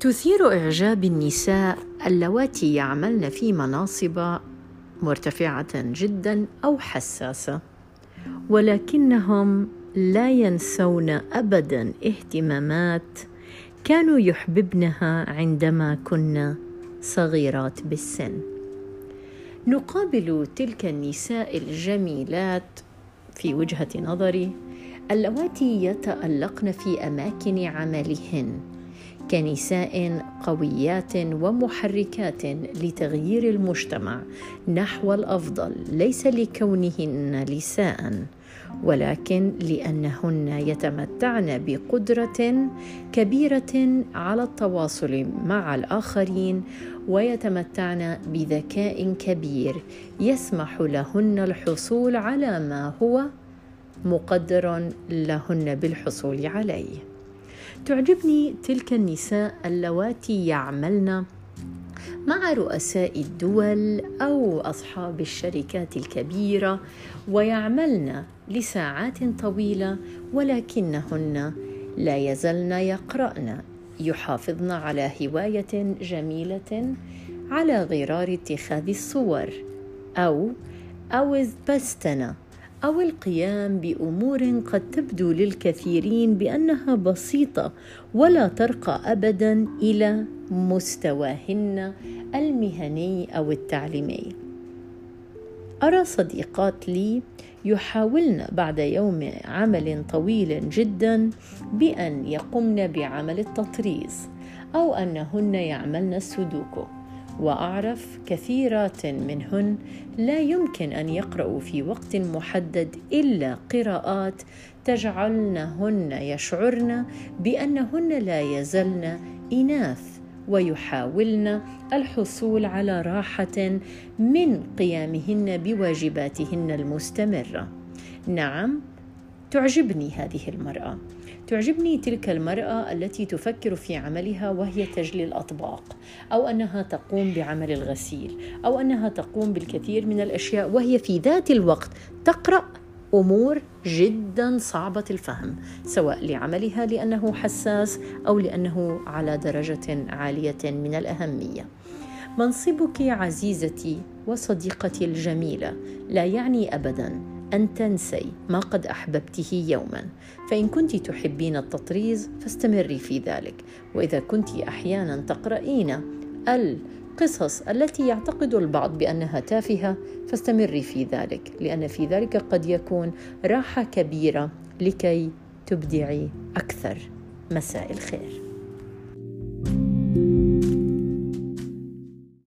تثير إعجاب النساء اللواتي يعملن في مناصب مرتفعة جدا أو حساسة ولكنهم لا ينسون ابدا اهتمامات كانوا يحببنها عندما كنا صغيرات بالسن. نقابل تلك النساء الجميلات في وجهة نظري اللواتي يتألقن في أماكن عملهن كنساء قويات ومحركات لتغيير المجتمع نحو الأفضل ليس لكونهن نساء ولكن لأنهن يتمتعن بقدرة كبيرة على التواصل مع الآخرين ويتمتعن بذكاء كبير يسمح لهن الحصول على ما هو مقدر لهن بالحصول عليه. تعجبني تلك النساء اللواتي يعملن مع رؤساء الدول أو أصحاب الشركات الكبيرة ويعملن لساعات طويلة ولكنهن لا يزلن يقرأن. يحافظن على هواية جميلة على غرار اتخاذ الصور أو أو بستنا أو القيام بأمور قد تبدو للكثيرين بأنها بسيطة ولا ترقى ابدا إلى مستواهن المهني أو التعليمي. أرى صديقات لي يحاولن بعد يوم عمل طويل جدا بأن يقمن بعمل التطريز أو أنهن يعملن السودوكو وأعرف كثيرات منهن لا يمكن أن يقرأوا في وقت محدد إلا قراءات تجعلنهن يشعرن بأنهن لا يزلن إناث ويحاولن الحصول على راحة من قيامهن بواجباتهن المستمرة. نعم تعجبني هذه المرأة. تعجبني تلك المرأة التي تفكر في عملها وهي تجلي الأطباق أو أنها تقوم بعمل الغسيل أو أنها تقوم بالكثير من الأشياء وهي في ذات الوقت تقرأ أمور جدا صعبة الفهم سواء لعملها لأنه حساس أو لأنه على درجة عالية من الأهمية. منصبك عزيزتي وصديقتي الجميلة لا يعني ابدا أن تنسي ما قد أحببته يوما. فإن كنت تحبين التطريز فاستمري في ذلك. وإذا كنت أحيانا تقرأين القصص التي يعتقد البعض بأنها تافهة فاستمري في ذلك. لأن في ذلك قد يكون راحة كبيرة لكي تبدعي أكثر. مساء الخير.